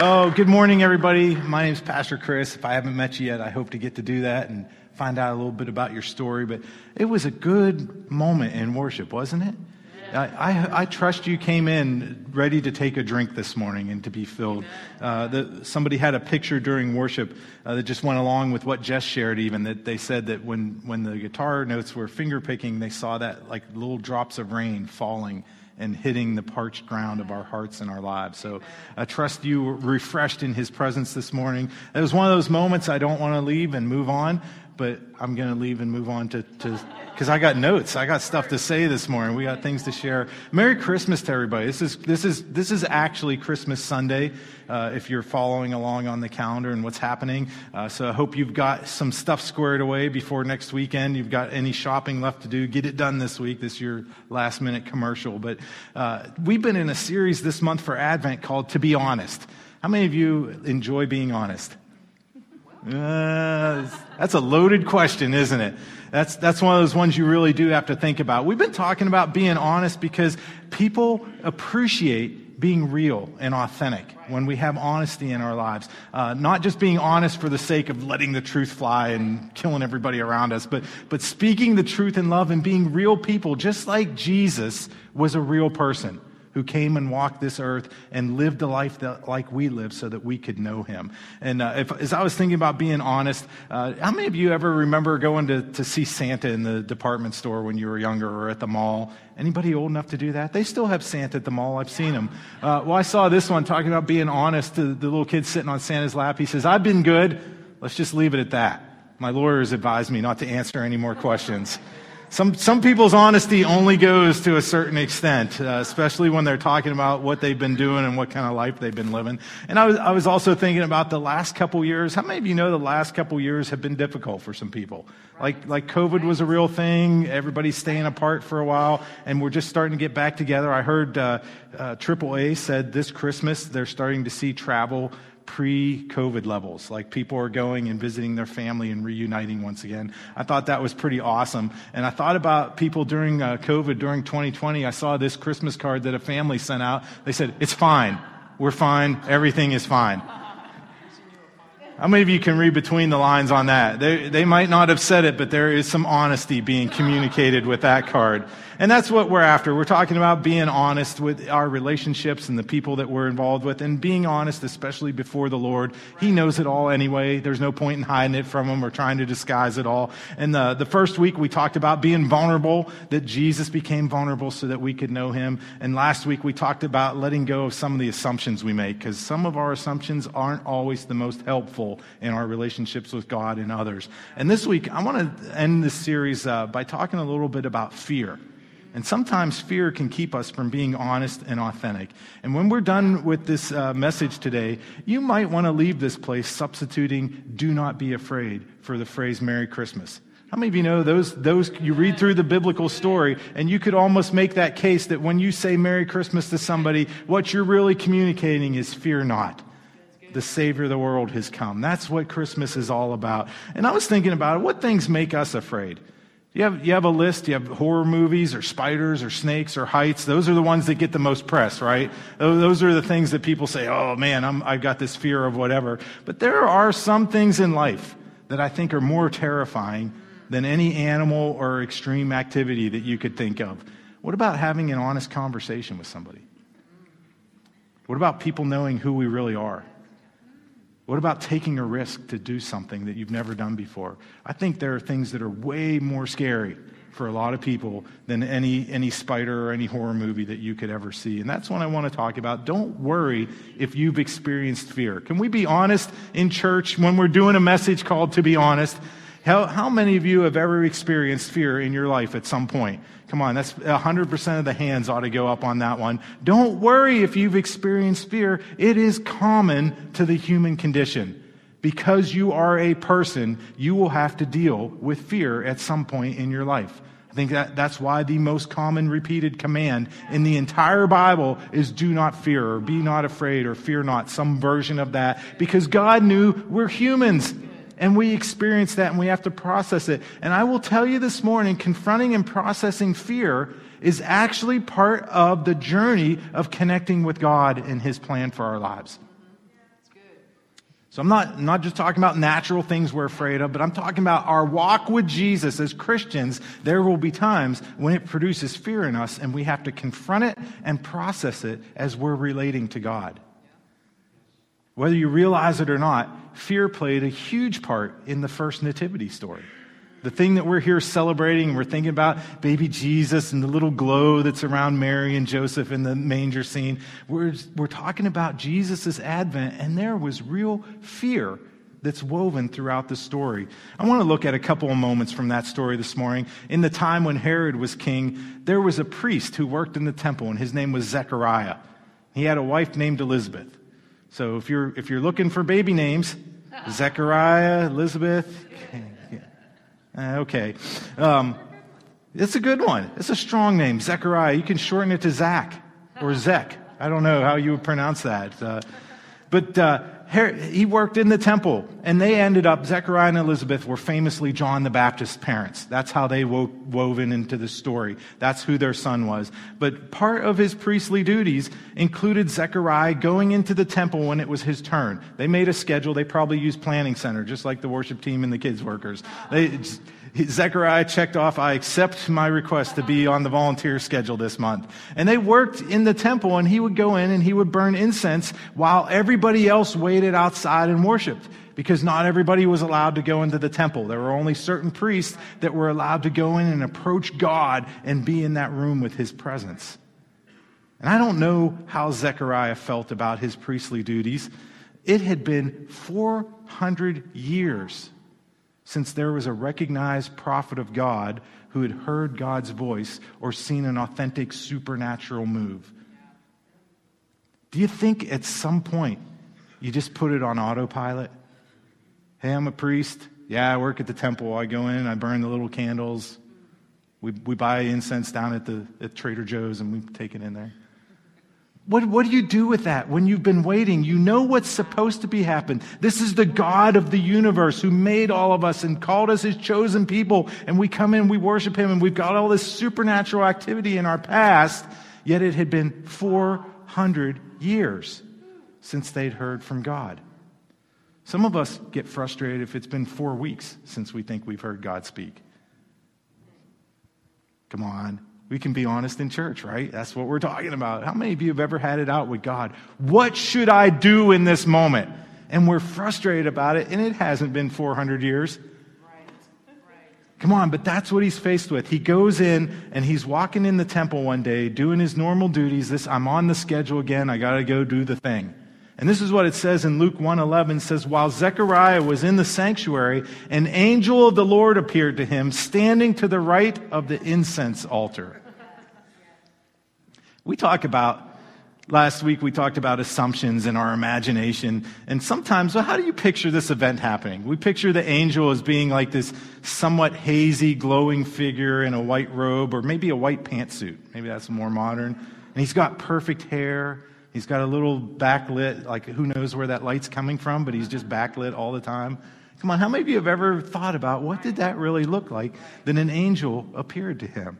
Oh, good morning, everybody. My name is Pastor Chris. If I haven't met you yet, I hope to get to do that and find out a little bit about your story. But it was a good moment in worship, wasn't it? I, I, I trust you came in ready to take a drink this morning and to be filled. Uh, the, somebody had a picture during worship uh, that just went along with what Jess shared, even that they said that when, when the guitar notes were finger picking, they saw that like little drops of rain falling and hitting the parched ground of our hearts and our lives. So I trust you were refreshed in his presence this morning. It was one of those moments I don't want to leave and move on, but I'm going to leave and move on to, to because I got notes. I got stuff to say this morning. We got things to share. Merry Christmas to everybody. This is, this is, this is actually Christmas Sunday, uh, if you're following along on the calendar and what's happening. Uh, so I hope you've got some stuff squared away before next weekend. You've got any shopping left to do. Get it done this week. This is your last minute commercial. But uh, we've been in a series this month for Advent called To Be Honest. How many of you enjoy being honest? Uh, that's a loaded question, isn't it? That's, that's one of those ones you really do have to think about. We've been talking about being honest because people appreciate being real and authentic when we have honesty in our lives. Uh, not just being honest for the sake of letting the truth fly and killing everybody around us, but, but speaking the truth in love and being real people, just like Jesus was a real person who came and walked this earth and lived a life that, like we live so that we could know him. And uh, if, as I was thinking about being honest, uh, how many of you ever remember going to, to see Santa in the department store when you were younger or at the mall? Anybody old enough to do that? They still have Santa at the mall. I've seen them. Uh, well, I saw this one talking about being honest to the little kid sitting on Santa's lap. He says, I've been good. Let's just leave it at that. My lawyers advised me not to answer any more questions. Some, some people's honesty only goes to a certain extent, uh, especially when they're talking about what they've been doing and what kind of life they've been living. And I was, I was also thinking about the last couple years. How many of you know the last couple years have been difficult for some people? Like, like COVID was a real thing. Everybody's staying apart for a while, and we're just starting to get back together. I heard uh, uh, AAA said this Christmas they're starting to see travel pre COVID levels. Like people are going and visiting their family and reuniting once again. I thought that was pretty awesome. And I thought about people during uh, COVID, during 2020. I saw this Christmas card that a family sent out. They said, It's fine. We're fine. Everything is fine. How many of you can read between the lines on that? They, they might not have said it, but there is some honesty being communicated with that card. And that's what we're after. We're talking about being honest with our relationships and the people that we're involved with and being honest, especially before the Lord. He knows it all anyway. There's no point in hiding it from him or trying to disguise it all. And the, the first week we talked about being vulnerable, that Jesus became vulnerable so that we could know him. And last week we talked about letting go of some of the assumptions we make because some of our assumptions aren't always the most helpful in our relationships with God and others. And this week I want to end this series uh, by talking a little bit about fear. And sometimes fear can keep us from being honest and authentic. And when we're done with this uh, message today, you might want to leave this place substituting do not be afraid for the phrase Merry Christmas. How many of you know those, those, you read through the biblical story and you could almost make that case that when you say Merry Christmas to somebody, what you're really communicating is fear not. The Savior of the world has come. That's what Christmas is all about. And I was thinking about it. What things make us afraid? You have, you have a list, you have horror movies or spiders or snakes or heights. Those are the ones that get the most press, right? Those are the things that people say, oh man, I'm, I've got this fear of whatever. But there are some things in life that I think are more terrifying than any animal or extreme activity that you could think of. What about having an honest conversation with somebody? What about people knowing who we really are? What about taking a risk to do something that you've never done before? I think there are things that are way more scary for a lot of people than any, any spider or any horror movie that you could ever see. And that's what I want to talk about. Don't worry if you've experienced fear. Can we be honest in church when we're doing a message called To Be Honest? How, how many of you have ever experienced fear in your life at some point? Come on, that's 100% of the hands ought to go up on that one. Don't worry if you've experienced fear. It is common to the human condition. Because you are a person, you will have to deal with fear at some point in your life. I think that, that's why the most common repeated command in the entire Bible is do not fear or be not afraid or fear not, some version of that, because God knew we're humans. And we experience that and we have to process it. And I will tell you this morning, confronting and processing fear is actually part of the journey of connecting with God and His plan for our lives. So I'm not, not just talking about natural things we're afraid of, but I'm talking about our walk with Jesus as Christians. There will be times when it produces fear in us and we have to confront it and process it as we're relating to God. Whether you realize it or not, fear played a huge part in the first nativity story. The thing that we're here celebrating, we're thinking about baby Jesus and the little glow that's around Mary and Joseph in the manger scene. We're, we're talking about Jesus' advent, and there was real fear that's woven throughout the story. I want to look at a couple of moments from that story this morning. In the time when Herod was king, there was a priest who worked in the temple, and his name was Zechariah. He had a wife named Elizabeth. So if you're, if you're looking for baby names, Zechariah, Elizabeth, okay. Um, it's a good one. It's a strong name, Zechariah. You can shorten it to Zach or Zech. I don't know how you would pronounce that. Uh, but uh, he worked in the temple, and they ended up, Zechariah and Elizabeth were famously John the Baptist's parents. That's how they wo- woven into the story. That's who their son was. But part of his priestly duties included Zechariah going into the temple when it was his turn. They made a schedule. They probably used Planning Center, just like the worship team and the kids' workers. They, Zechariah checked off, I accept my request to be on the volunteer schedule this month. And they worked in the temple and he would go in and he would burn incense while everybody else waited outside and worshiped because not everybody was allowed to go into the temple. There were only certain priests that were allowed to go in and approach God and be in that room with his presence. And I don't know how Zechariah felt about his priestly duties. It had been 400 years since there was a recognized prophet of God who had heard God's voice or seen an authentic supernatural move. Do you think at some point you just put it on autopilot? Hey, I'm a priest. Yeah, I work at the temple. I go in, I burn the little candles. We, we buy incense down at the at Trader Joe's and we take it in there. What, what do you do with that when you've been waiting? You know what's supposed to be happening. This is the God of the universe who made all of us and called us his chosen people. And we come in, we worship him, and we've got all this supernatural activity in our past. Yet it had been 400 years since they'd heard from God. Some of us get frustrated if it's been four weeks since we think we've heard God speak. Come on. We can be honest in church, right? That's what we're talking about. How many of you have ever had it out with God? What should I do in this moment? And we're frustrated about it, and it hasn't been 400 years. Come on, but that's what he's faced with. He goes in and he's walking in the temple one day, doing his normal duties. This, I'm on the schedule again. I got to go do the thing. And this is what it says in Luke 1:11 says while Zechariah was in the sanctuary an angel of the Lord appeared to him standing to the right of the incense altar. We talk about last week we talked about assumptions in our imagination and sometimes well how do you picture this event happening? We picture the angel as being like this somewhat hazy glowing figure in a white robe or maybe a white pantsuit. Maybe that's more modern. And he's got perfect hair He's got a little backlit, like who knows where that light's coming from, but he's just backlit all the time. Come on, how many of you have ever thought about what did that really look like? Then an angel appeared to him.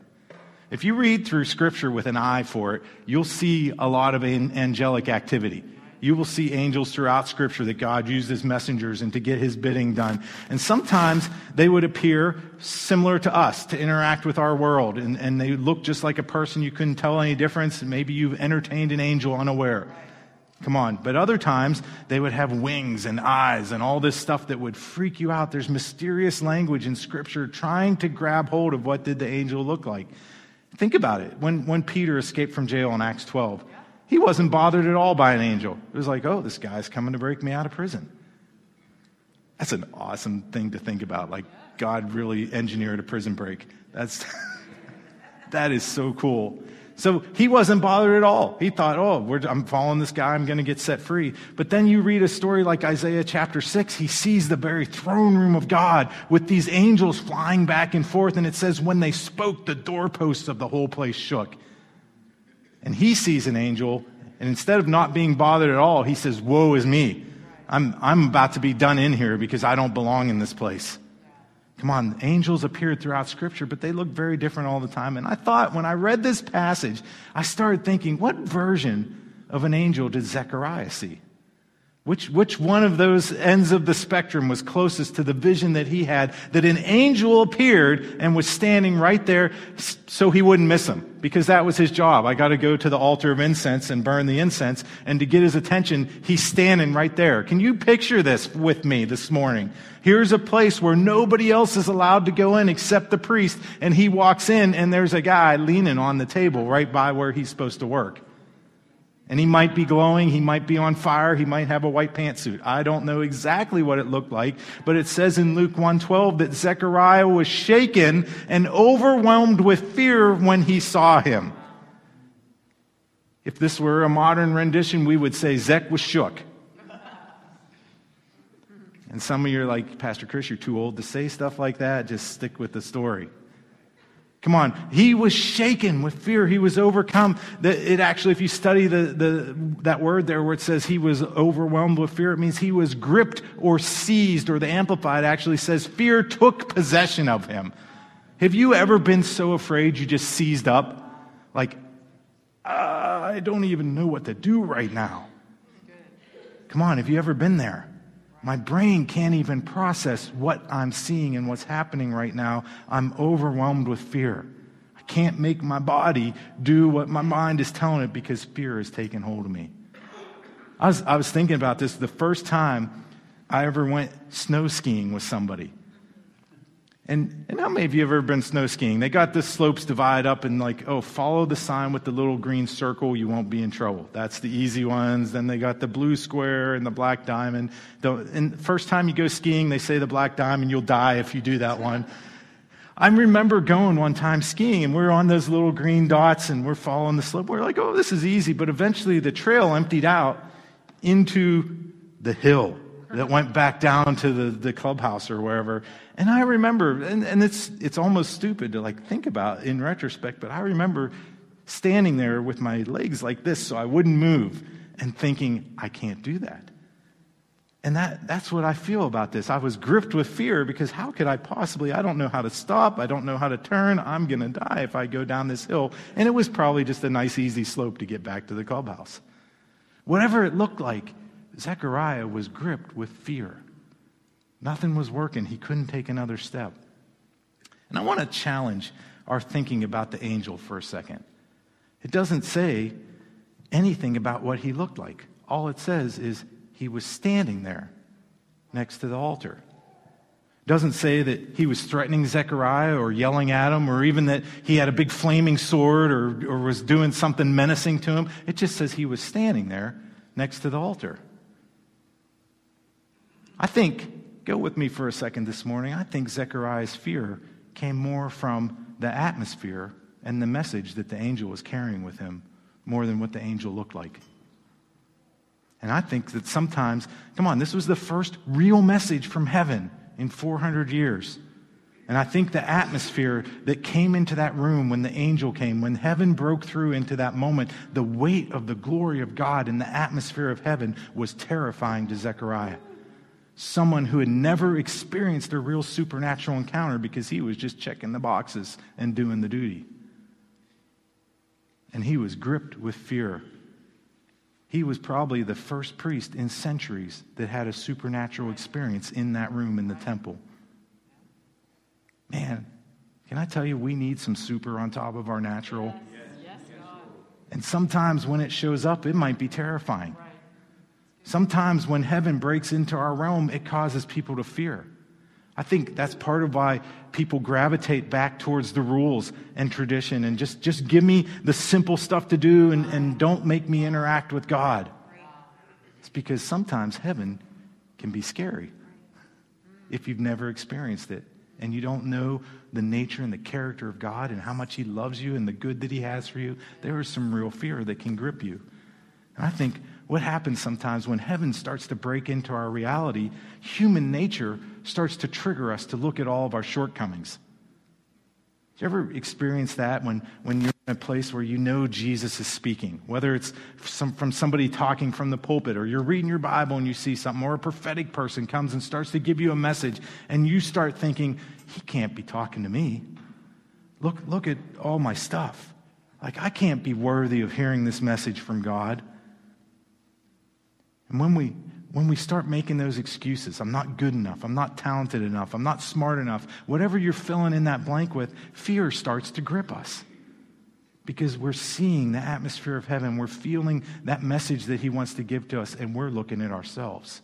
If you read through scripture with an eye for it, you'll see a lot of angelic activity you will see angels throughout Scripture that God used as messengers and to get his bidding done. And sometimes they would appear similar to us to interact with our world, and, and they look just like a person. You couldn't tell any difference. Maybe you've entertained an angel unaware. Come on. But other times, they would have wings and eyes and all this stuff that would freak you out. There's mysterious language in Scripture trying to grab hold of what did the angel look like. Think about it. When, when Peter escaped from jail in Acts 12, he wasn't bothered at all by an angel. It was like, oh, this guy's coming to break me out of prison. That's an awesome thing to think about. Like, God really engineered a prison break. That's, that is so cool. So he wasn't bothered at all. He thought, oh, I'm following this guy. I'm going to get set free. But then you read a story like Isaiah chapter 6. He sees the very throne room of God with these angels flying back and forth. And it says, when they spoke, the doorposts of the whole place shook and he sees an angel, and instead of not being bothered at all, he says, Woe is me. I'm, I'm about to be done in here because I don't belong in this place. Come on, angels appeared throughout Scripture, but they look very different all the time. And I thought when I read this passage, I started thinking, what version of an angel did Zechariah see? Which, which one of those ends of the spectrum was closest to the vision that he had that an angel appeared and was standing right there so he wouldn't miss him? Because that was his job. I got to go to the altar of incense and burn the incense. And to get his attention, he's standing right there. Can you picture this with me this morning? Here's a place where nobody else is allowed to go in except the priest. And he walks in and there's a guy leaning on the table right by where he's supposed to work. And he might be glowing, he might be on fire, he might have a white pantsuit. I don't know exactly what it looked like, but it says in Luke 1:12 that Zechariah was shaken and overwhelmed with fear when he saw him. If this were a modern rendition, we would say Zech was shook. And some of you are like, Pastor Chris, you're too old to say stuff like that. Just stick with the story. Come on. He was shaken with fear. He was overcome. It actually, if you study the, the, that word there where it says he was overwhelmed with fear, it means he was gripped or seized, or the Amplified actually says fear took possession of him. Have you ever been so afraid you just seized up? Like, uh, I don't even know what to do right now. Come on, have you ever been there? My brain can't even process what I'm seeing and what's happening right now. I'm overwhelmed with fear. I can't make my body do what my mind is telling it because fear has taken hold of me. I was, I was thinking about this the first time I ever went snow skiing with somebody. And, and how many of you have ever been snow skiing? They got the slopes divided up and like, oh, follow the sign with the little green circle, you won't be in trouble. That's the easy ones. Then they got the blue square and the black diamond. The, and first time you go skiing, they say the black diamond, you'll die if you do that one. I remember going one time skiing and we are on those little green dots and we're following the slope. We're like, oh, this is easy. But eventually the trail emptied out into the hill that went back down to the, the clubhouse or wherever. And I remember, and, and it's, it's almost stupid to like think about in retrospect, but I remember standing there with my legs like this so I wouldn't move and thinking, I can't do that. And that, that's what I feel about this. I was gripped with fear because how could I possibly? I don't know how to stop. I don't know how to turn. I'm going to die if I go down this hill. And it was probably just a nice, easy slope to get back to the clubhouse. Whatever it looked like, Zechariah was gripped with fear. Nothing was working. He couldn't take another step. And I want to challenge our thinking about the angel for a second. It doesn't say anything about what he looked like. All it says is he was standing there next to the altar. It doesn't say that he was threatening Zechariah or yelling at him or even that he had a big flaming sword or, or was doing something menacing to him. It just says he was standing there next to the altar. I think, go with me for a second this morning, I think Zechariah's fear came more from the atmosphere and the message that the angel was carrying with him more than what the angel looked like. And I think that sometimes, come on, this was the first real message from heaven in 400 years. And I think the atmosphere that came into that room when the angel came, when heaven broke through into that moment, the weight of the glory of God in the atmosphere of heaven was terrifying to Zechariah someone who had never experienced a real supernatural encounter because he was just checking the boxes and doing the duty. And he was gripped with fear. He was probably the first priest in centuries that had a supernatural experience in that room in the temple. Man, can I tell you, we need some super on top of our natural? and sometimes when it shows up, it might be terrifying. Sometimes when heaven breaks into our realm, it causes people to fear. I think that's part of why people gravitate back towards the rules and tradition and just, just give me the simple stuff to do and, and don't make me interact with God. It's because sometimes heaven can be scary if you've never experienced it and you don't know the nature and the character of God and how much He loves you and the good that He has for you. There is some real fear that can grip you. And I think what happens sometimes when heaven starts to break into our reality, human nature starts to trigger us to look at all of our shortcomings. Do you ever experience that when, when you're in a place where you know Jesus is speaking? Whether it's some, from somebody talking from the pulpit, or you're reading your Bible and you see something, or a prophetic person comes and starts to give you a message, and you start thinking, he can't be talking to me. Look, look at all my stuff. Like, I can't be worthy of hearing this message from God. And when we, when we start making those excuses, I'm not good enough, I'm not talented enough, I'm not smart enough, whatever you're filling in that blank with, fear starts to grip us. Because we're seeing the atmosphere of heaven, we're feeling that message that He wants to give to us, and we're looking at ourselves.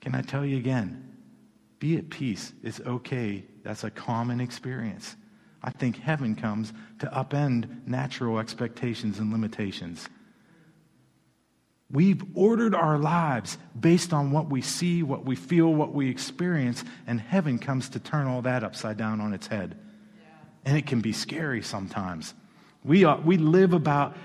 Can I tell you again? Be at peace. It's okay. That's a common experience. I think heaven comes to upend natural expectations and limitations. We've ordered our lives based on what we see, what we feel, what we experience, and heaven comes to turn all that upside down on its head. And it can be scary sometimes. We, are, we live about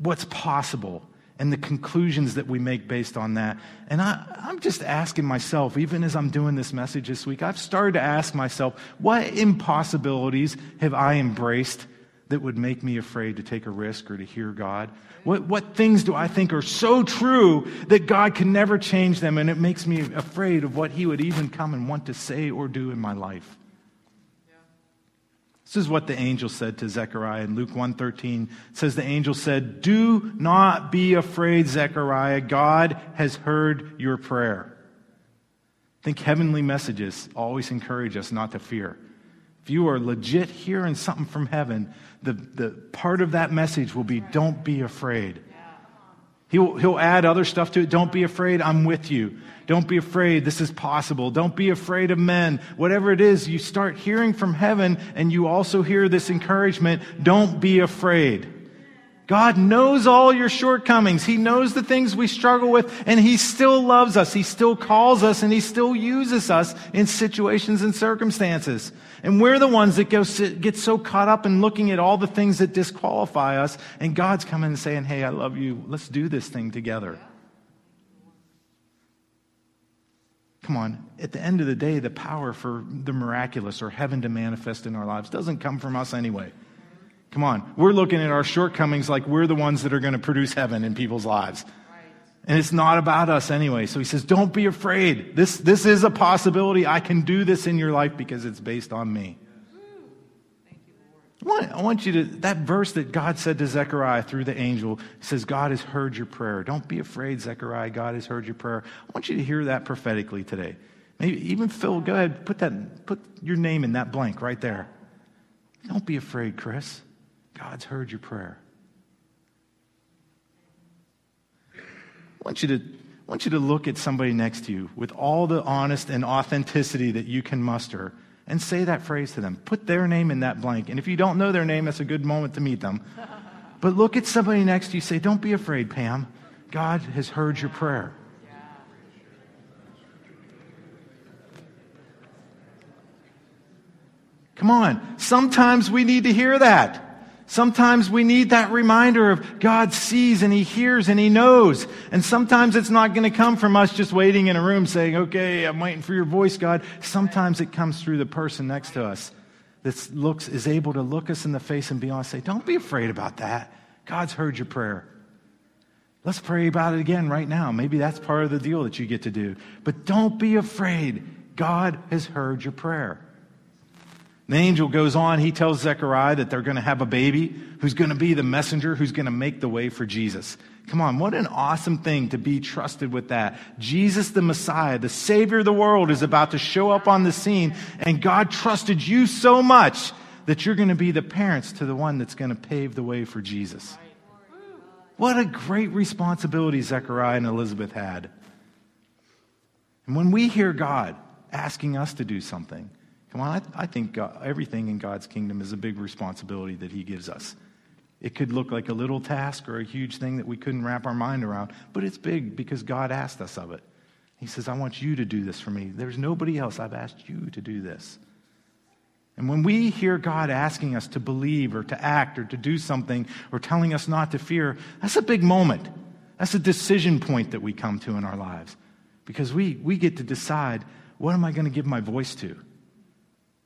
what's possible and the conclusions that we make based on that. And I, I'm just asking myself, even as I'm doing this message this week, I've started to ask myself, what impossibilities have I embraced that would make me afraid to take a risk or to hear God? What, what things do I think are so true that God can never change them and it makes me afraid of what He would even come and want to say or do in my life? This is what the angel said to Zechariah in Luke 1:13. says the angel said, "Do not be afraid, Zechariah. God has heard your prayer." I think heavenly messages always encourage us not to fear. If you are legit hearing something from heaven, the, the part of that message will be don't be afraid. He'll, he'll add other stuff to it. Don't be afraid, I'm with you. Don't be afraid, this is possible. Don't be afraid of men. Whatever it is, you start hearing from heaven and you also hear this encouragement don't be afraid. God knows all your shortcomings. He knows the things we struggle with, and He still loves us. He still calls us, and He still uses us in situations and circumstances. And we're the ones that go get so caught up in looking at all the things that disqualify us, and God's coming and saying, Hey, I love you. Let's do this thing together. Come on, at the end of the day, the power for the miraculous or heaven to manifest in our lives doesn't come from us anyway. Come on. We're looking at our shortcomings like we're the ones that are going to produce heaven in people's lives. And it's not about us anyway. So he says, don't be afraid. This, this is a possibility. I can do this in your life because it's based on me. I want, I want you to, that verse that God said to Zechariah through the angel says, God has heard your prayer. Don't be afraid, Zechariah. God has heard your prayer. I want you to hear that prophetically today. Maybe even Phil, go ahead, put that, put your name in that blank right there. Don't be afraid, Chris. God's heard your prayer. I want you to, I want you to look at somebody next to you with all the honest and authenticity that you can muster and say that phrase to them. Put their name in that blank. And if you don't know their name, that's a good moment to meet them. But look at somebody next to you. Say, Don't be afraid, Pam. God has heard your prayer. Come on. Sometimes we need to hear that. Sometimes we need that reminder of God sees and He hears and He knows. And sometimes it's not going to come from us just waiting in a room saying, okay, I'm waiting for your voice, God. Sometimes it comes through the person next to us that looks, is able to look us in the face and be honest, say, don't be afraid about that. God's heard your prayer. Let's pray about it again right now. Maybe that's part of the deal that you get to do. But don't be afraid. God has heard your prayer. The angel goes on, he tells Zechariah that they're going to have a baby who's going to be the messenger who's going to make the way for Jesus. Come on, what an awesome thing to be trusted with that. Jesus, the Messiah, the Savior of the world, is about to show up on the scene, and God trusted you so much that you're going to be the parents to the one that's going to pave the way for Jesus. What a great responsibility Zechariah and Elizabeth had. And when we hear God asking us to do something, Come on, I, I think God, everything in God's kingdom is a big responsibility that He gives us. It could look like a little task or a huge thing that we couldn't wrap our mind around, but it's big because God asked us of it. He says, I want you to do this for me. There's nobody else. I've asked you to do this. And when we hear God asking us to believe or to act or to do something or telling us not to fear, that's a big moment. That's a decision point that we come to in our lives because we, we get to decide what am I going to give my voice to?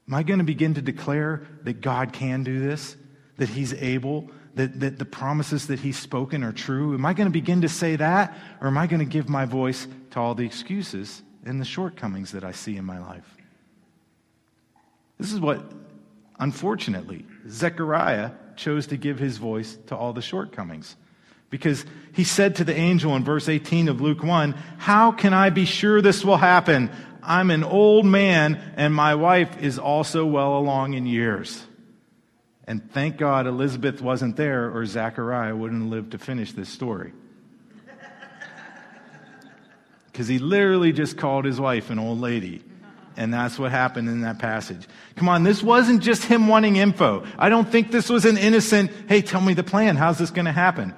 Am I going to begin to declare that God can do this? That He's able? That, that the promises that He's spoken are true? Am I going to begin to say that? Or am I going to give my voice to all the excuses and the shortcomings that I see in my life? This is what, unfortunately, Zechariah chose to give his voice to all the shortcomings. Because he said to the angel in verse 18 of Luke 1, How can I be sure this will happen? I'm an old man, and my wife is also well along in years. And thank God Elizabeth wasn't there, or Zechariah wouldn't live to finish this story. Because he literally just called his wife an old lady. And that's what happened in that passage. Come on, this wasn't just him wanting info. I don't think this was an innocent, hey, tell me the plan. How's this going to happen?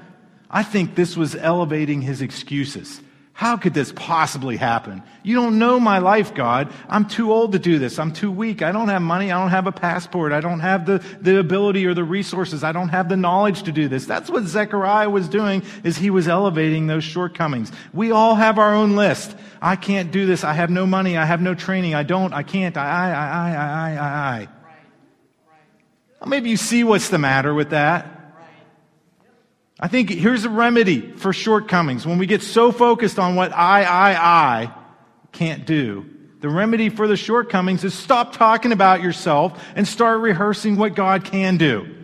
I think this was elevating his excuses. How could this possibly happen? You don't know my life, God. I'm too old to do this. I'm too weak. I don't have money. I don't have a passport. I don't have the, the ability or the resources. I don't have the knowledge to do this. That's what Zechariah was doing is he was elevating those shortcomings. We all have our own list. I can't do this. I have no money. I have no training. I don't. I can't. I, I, I, I, I, I. Maybe you see what's the matter with that. I think here's a remedy for shortcomings. When we get so focused on what I, I, I can't do, the remedy for the shortcomings is stop talking about yourself and start rehearsing what God can do.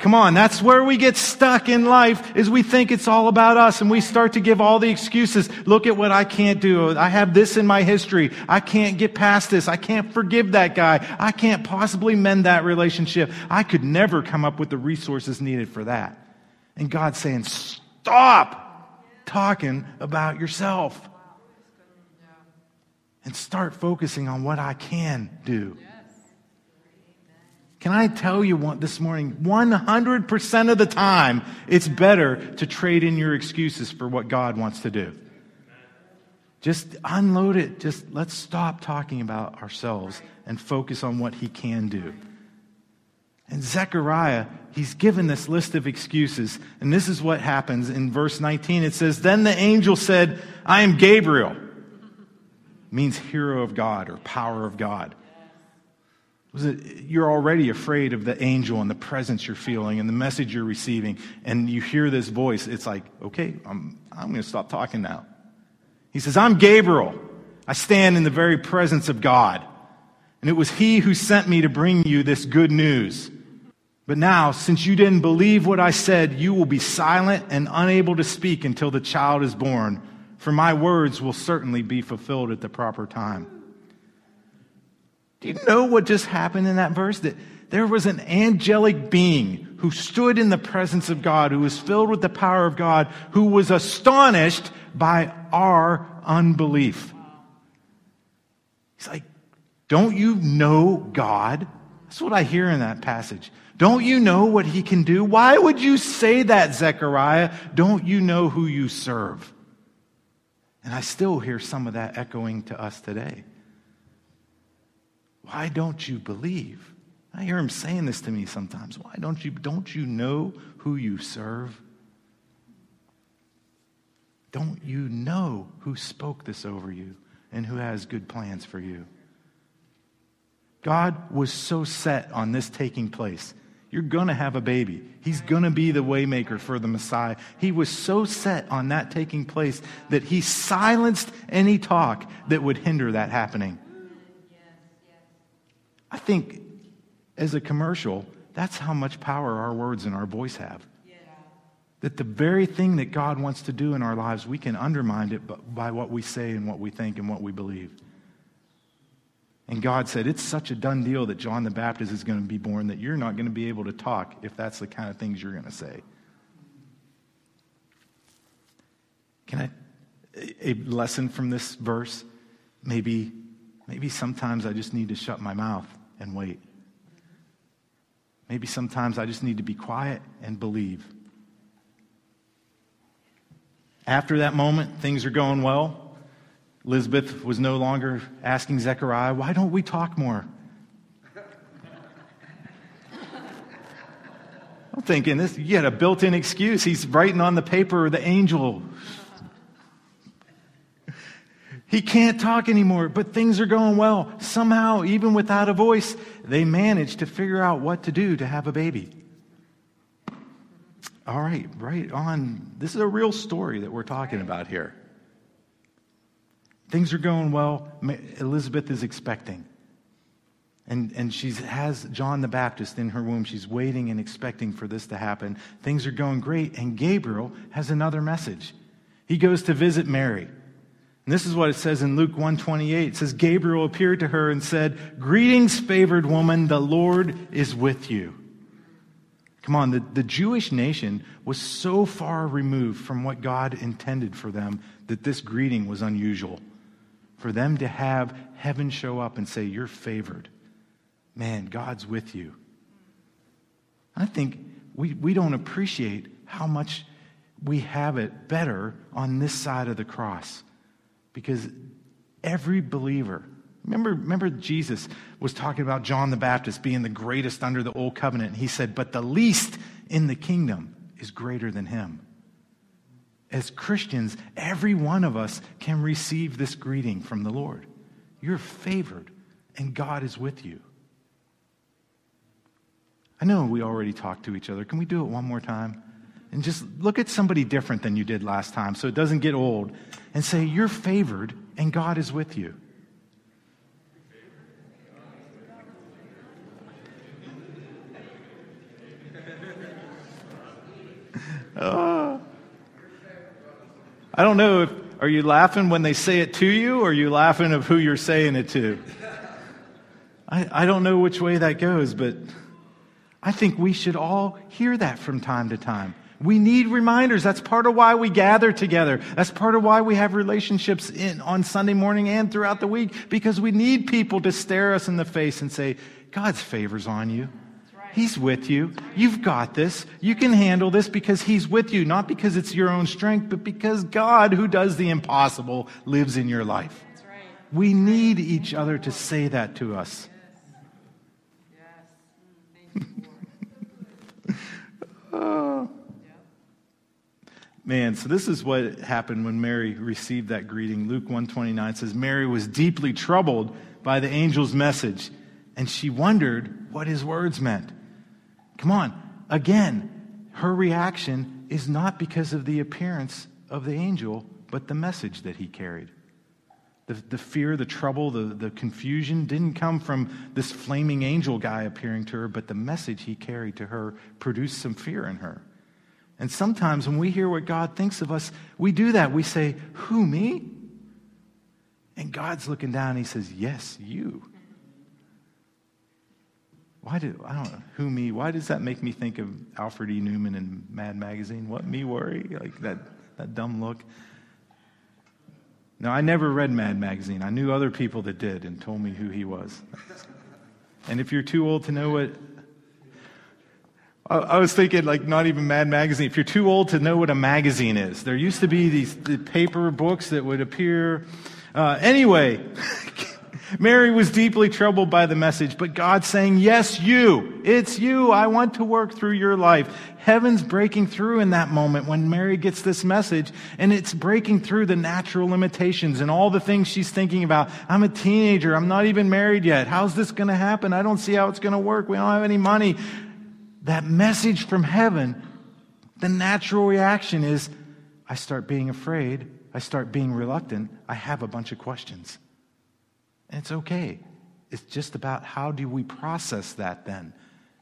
Come on, that's where we get stuck in life is we think it's all about us and we start to give all the excuses. Look at what I can't do. I have this in my history. I can't get past this. I can't forgive that guy. I can't possibly mend that relationship. I could never come up with the resources needed for that. And God's saying, stop talking about yourself and start focusing on what I can do. Can I tell you what this morning? 100% of the time, it's better to trade in your excuses for what God wants to do. Just unload it. Just let's stop talking about ourselves and focus on what He can do. And Zechariah, he's given this list of excuses. And this is what happens in verse 19. It says, Then the angel said, I am Gabriel. means hero of God or power of God. You're already afraid of the angel and the presence you're feeling and the message you're receiving. And you hear this voice. It's like, okay, I'm, I'm going to stop talking now. He says, I'm Gabriel. I stand in the very presence of God. And it was he who sent me to bring you this good news. But now, since you didn't believe what I said, you will be silent and unable to speak until the child is born, for my words will certainly be fulfilled at the proper time. Do you know what just happened in that verse? That there was an angelic being who stood in the presence of God, who was filled with the power of God, who was astonished by our unbelief. He's like, Don't you know God? That's what I hear in that passage. Don't you know what he can do? Why would you say that, Zechariah? Don't you know who you serve? And I still hear some of that echoing to us today. Why don't you believe? I hear him saying this to me sometimes. Why don't you don't you know who you serve? Don't you know who spoke this over you and who has good plans for you? God was so set on this taking place you're going to have a baby. He's going to be the waymaker for the Messiah. He was so set on that taking place that he silenced any talk that would hinder that happening. I think as a commercial, that's how much power our words and our voice have. That the very thing that God wants to do in our lives, we can undermine it by what we say and what we think and what we believe. And God said, It's such a done deal that John the Baptist is going to be born that you're not going to be able to talk if that's the kind of things you're going to say. Can I, a lesson from this verse? Maybe, maybe sometimes I just need to shut my mouth and wait. Maybe sometimes I just need to be quiet and believe. After that moment, things are going well. Elizabeth was no longer asking Zechariah, Why don't we talk more? I'm thinking this, you had a built in excuse. He's writing on the paper the angel. He can't talk anymore, but things are going well. Somehow, even without a voice, they managed to figure out what to do to have a baby. All right, right on. This is a real story that we're talking about here. Things are going well. Elizabeth is expecting. And, and she has John the Baptist in her womb. She's waiting and expecting for this to happen. Things are going great. And Gabriel has another message. He goes to visit Mary. And this is what it says in Luke 128. It says, Gabriel appeared to her and said, Greetings, favored woman, the Lord is with you. Come on, the, the Jewish nation was so far removed from what God intended for them that this greeting was unusual. For them to have heaven show up and say, You're favored. Man, God's with you. I think we, we don't appreciate how much we have it better on this side of the cross. Because every believer, remember, remember Jesus was talking about John the Baptist being the greatest under the old covenant. He said, But the least in the kingdom is greater than him. As Christians, every one of us can receive this greeting from the Lord. You're favored, and God is with you. I know we already talked to each other. Can we do it one more time? And just look at somebody different than you did last time so it doesn't get old and say, You're favored and God is with you. Oh. I don't know if are you laughing when they say it to you or are you laughing of who you're saying it to? I, I don't know which way that goes, but I think we should all hear that from time to time. We need reminders. That's part of why we gather together. That's part of why we have relationships in, on Sunday morning and throughout the week because we need people to stare us in the face and say, God's favor's on you. He's with you. You've got this. You can handle this because He's with you, not because it's your own strength, but because God, who does the impossible, lives in your life. Right. We need each other to say that to us. Yes. Mm, yes. oh. Man, so this is what happened when Mary received that greeting. Luke 129 says Mary was deeply troubled by the angel's message, and she wondered what his words meant. Come on, again, her reaction is not because of the appearance of the angel, but the message that he carried. The, the fear, the trouble, the, the confusion didn't come from this flaming angel guy appearing to her, but the message he carried to her produced some fear in her. And sometimes when we hear what God thinks of us, we do that. We say, Who, me? And God's looking down and he says, Yes, you. Why do I don't know who me? Why does that make me think of Alfred E. Neuman in Mad Magazine? What me worry? Like that that dumb look. No, I never read Mad Magazine. I knew other people that did and told me who he was. And if you're too old to know what I was thinking, like, not even Mad Magazine. If you're too old to know what a magazine is, there used to be these the paper books that would appear. Uh, anyway, Mary was deeply troubled by the message, but God saying, Yes, you. It's you. I want to work through your life. Heaven's breaking through in that moment when Mary gets this message, and it's breaking through the natural limitations and all the things she's thinking about. I'm a teenager. I'm not even married yet. How's this going to happen? I don't see how it's going to work. We don't have any money. That message from heaven, the natural reaction is I start being afraid. I start being reluctant. I have a bunch of questions. And it's okay. It's just about how do we process that then?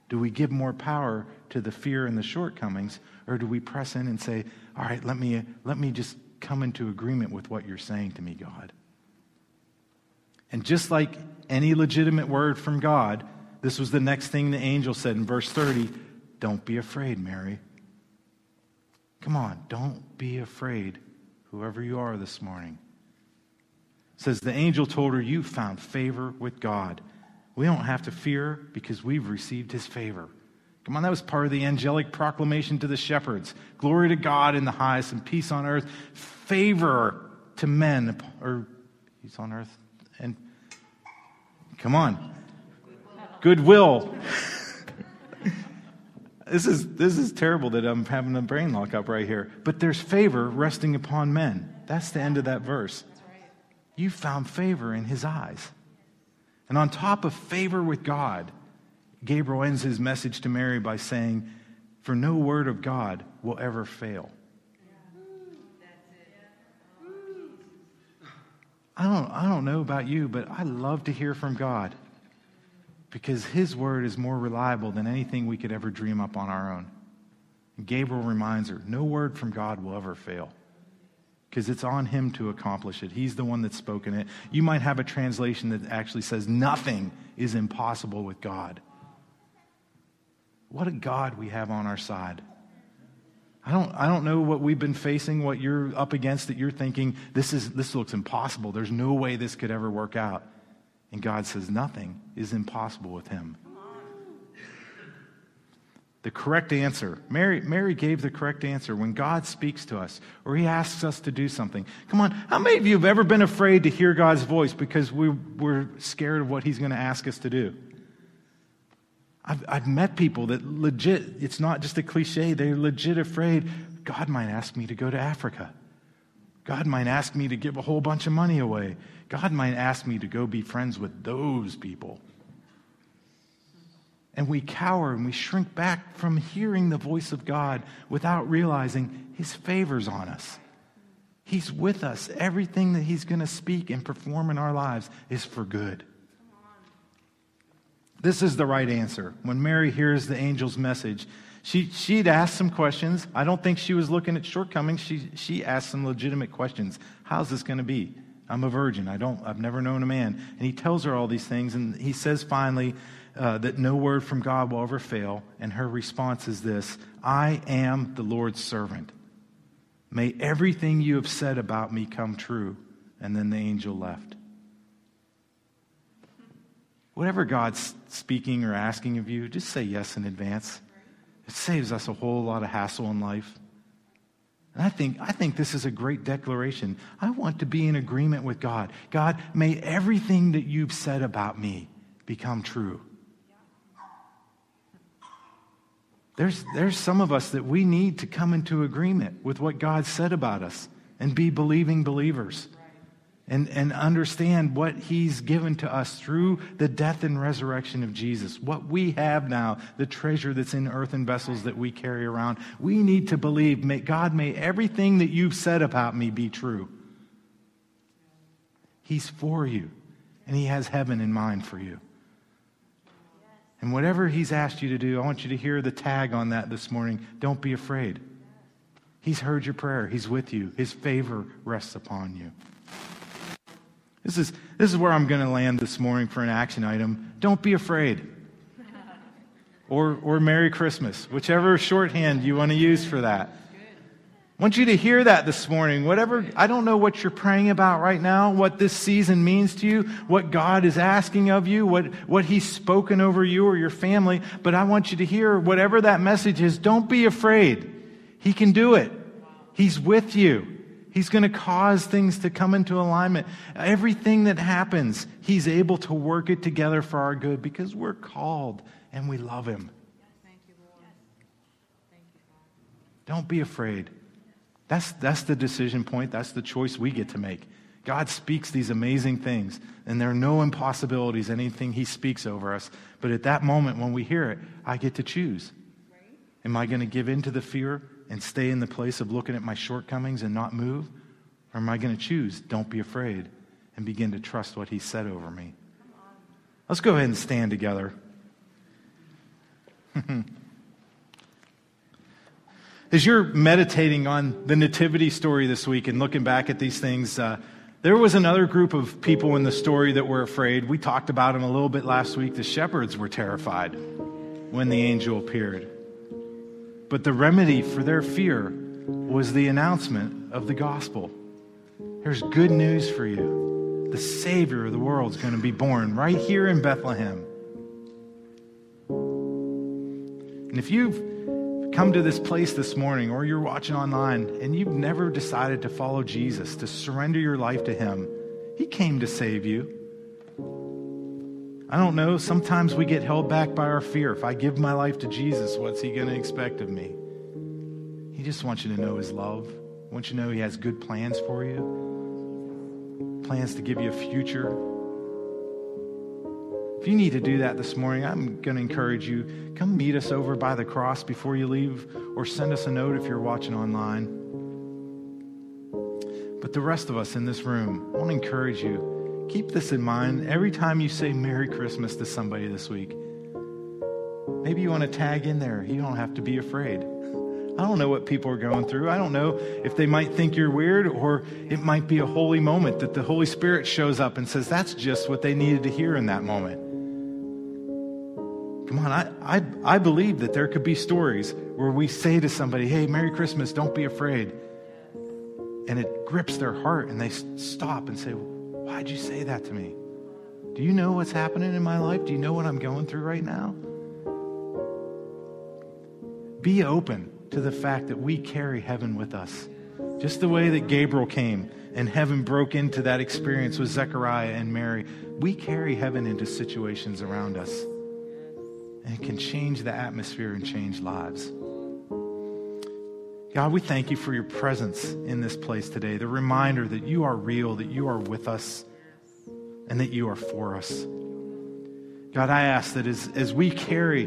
Do we give more power to the fear and the shortcomings, or do we press in and say, all right, let me, let me just come into agreement with what you're saying to me, God? And just like any legitimate word from God, this was the next thing the angel said in verse 30 Don't be afraid, Mary. Come on, don't be afraid, whoever you are this morning says the angel told her, You found favor with God. We don't have to fear because we've received his favor. Come on, that was part of the angelic proclamation to the shepherds. Glory to God in the highest and peace on earth, favor to men, or he's on earth. And come on, goodwill. this is this is terrible that I'm having a brain lock up right here. But there's favor resting upon men. That's the end of that verse you found favor in his eyes. And on top of favor with God, Gabriel ends his message to Mary by saying, For no word of God will ever fail. I don't, I don't know about you, but I love to hear from God. because his word is more reliable than anything we could ever dream up on our own. And Gabriel reminds her no word from God will ever fail because it's on him to accomplish it. He's the one that's spoken it. You might have a translation that actually says nothing is impossible with God. What a God we have on our side. I don't, I don't know what we've been facing, what you're up against that you're thinking, this, is, this looks impossible. There's no way this could ever work out. And God says, nothing is impossible with him. The correct answer. Mary, Mary gave the correct answer when God speaks to us or he asks us to do something. Come on, how many of you have ever been afraid to hear God's voice because we, we're scared of what he's going to ask us to do? I've, I've met people that legit, it's not just a cliche, they're legit afraid God might ask me to go to Africa. God might ask me to give a whole bunch of money away. God might ask me to go be friends with those people. And we cower and we shrink back from hearing the voice of God without realizing his favors on us. He's with us. Everything that he's going to speak and perform in our lives is for good. This is the right answer. When Mary hears the angel's message, she, she'd asked some questions. I don't think she was looking at shortcomings. She, she asked some legitimate questions. How's this going to be? I'm a virgin. I don't, I've never known a man. And he tells her all these things. And he says finally uh, that no word from God will ever fail. And her response is this I am the Lord's servant. May everything you have said about me come true. And then the angel left. Whatever God's speaking or asking of you, just say yes in advance. It saves us a whole lot of hassle in life. And I think, I think this is a great declaration. I want to be in agreement with God. God, may everything that you've said about me become true. There's, there's some of us that we need to come into agreement with what God said about us and be believing believers and, and understand what he's given to us through the death and resurrection of Jesus. What we have now, the treasure that's in earthen vessels that we carry around. We need to believe, may, God, may everything that you've said about me be true. He's for you, and he has heaven in mind for you. And whatever he's asked you to do, I want you to hear the tag on that this morning. Don't be afraid. He's heard your prayer. He's with you. His favor rests upon you. This is, this is where I'm going to land this morning for an action item. Don't be afraid. Or, or Merry Christmas, whichever shorthand you want to use for that. I want you to hear that this morning. Whatever, I don't know what you're praying about right now, what this season means to you, what God is asking of you, what, what He's spoken over you or your family, but I want you to hear whatever that message is, don't be afraid. He can do it. He's with you. He's going to cause things to come into alignment. Everything that happens, He's able to work it together for our good because we're called and we love Him. Thank you, Lord. Thank you, God. Don't be afraid. That's, that's the decision point. That's the choice we get to make. God speaks these amazing things, and there are no impossibilities, anything He speaks over us. But at that moment when we hear it, I get to choose. Am I going to give in to the fear and stay in the place of looking at my shortcomings and not move? Or am I going to choose, don't be afraid, and begin to trust what He said over me? Let's go ahead and stand together. As you're meditating on the Nativity story this week and looking back at these things, uh, there was another group of people in the story that were afraid. We talked about them a little bit last week. The shepherds were terrified when the angel appeared. But the remedy for their fear was the announcement of the gospel. There's good news for you. The Savior of the world is going to be born right here in Bethlehem. And if you've come to this place this morning or you're watching online and you've never decided to follow Jesus, to surrender your life to Him, He came to save you. I don't know. Sometimes we get held back by our fear. If I give my life to Jesus, what's he going to expect of me? He just wants you to know his love. He wants you to know he has good plans for you, plans to give you a future. If you need to do that this morning, I'm going to encourage you come meet us over by the cross before you leave, or send us a note if you're watching online. But the rest of us in this room, I want to encourage you keep this in mind every time you say Merry Christmas to somebody this week. Maybe you want to tag in there. You don't have to be afraid. I don't know what people are going through. I don't know if they might think you're weird or it might be a holy moment that the Holy Spirit shows up and says that's just what they needed to hear in that moment. Come on, I, I, I believe that there could be stories where we say to somebody, hey, Merry Christmas, don't be afraid. And it grips their heart and they stop and say, why'd you say that to me? Do you know what's happening in my life? Do you know what I'm going through right now? Be open to the fact that we carry heaven with us. Just the way that Gabriel came and heaven broke into that experience with Zechariah and Mary, we carry heaven into situations around us. And can change the atmosphere and change lives. God, we thank you for your presence in this place today, the reminder that you are real, that you are with us, and that you are for us. God, I ask that as, as we carry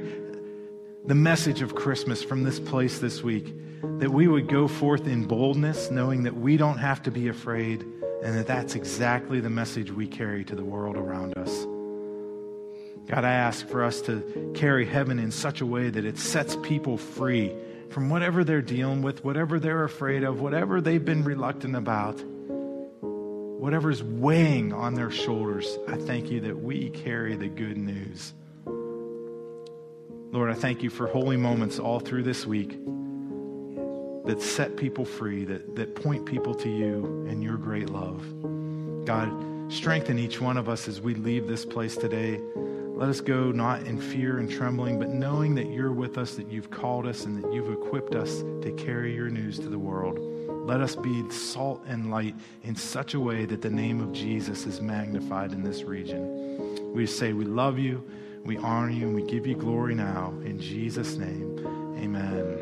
the message of Christmas from this place this week, that we would go forth in boldness, knowing that we don't have to be afraid, and that that's exactly the message we carry to the world around us. God, I ask for us to carry heaven in such a way that it sets people free from whatever they're dealing with, whatever they're afraid of, whatever they've been reluctant about, whatever's weighing on their shoulders. I thank you that we carry the good news. Lord, I thank you for holy moments all through this week that set people free, that, that point people to you and your great love. God, strengthen each one of us as we leave this place today. Let us go not in fear and trembling, but knowing that you're with us, that you've called us, and that you've equipped us to carry your news to the world. Let us be salt and light in such a way that the name of Jesus is magnified in this region. We say we love you. We honor you and we give you glory now. In Jesus' name, amen.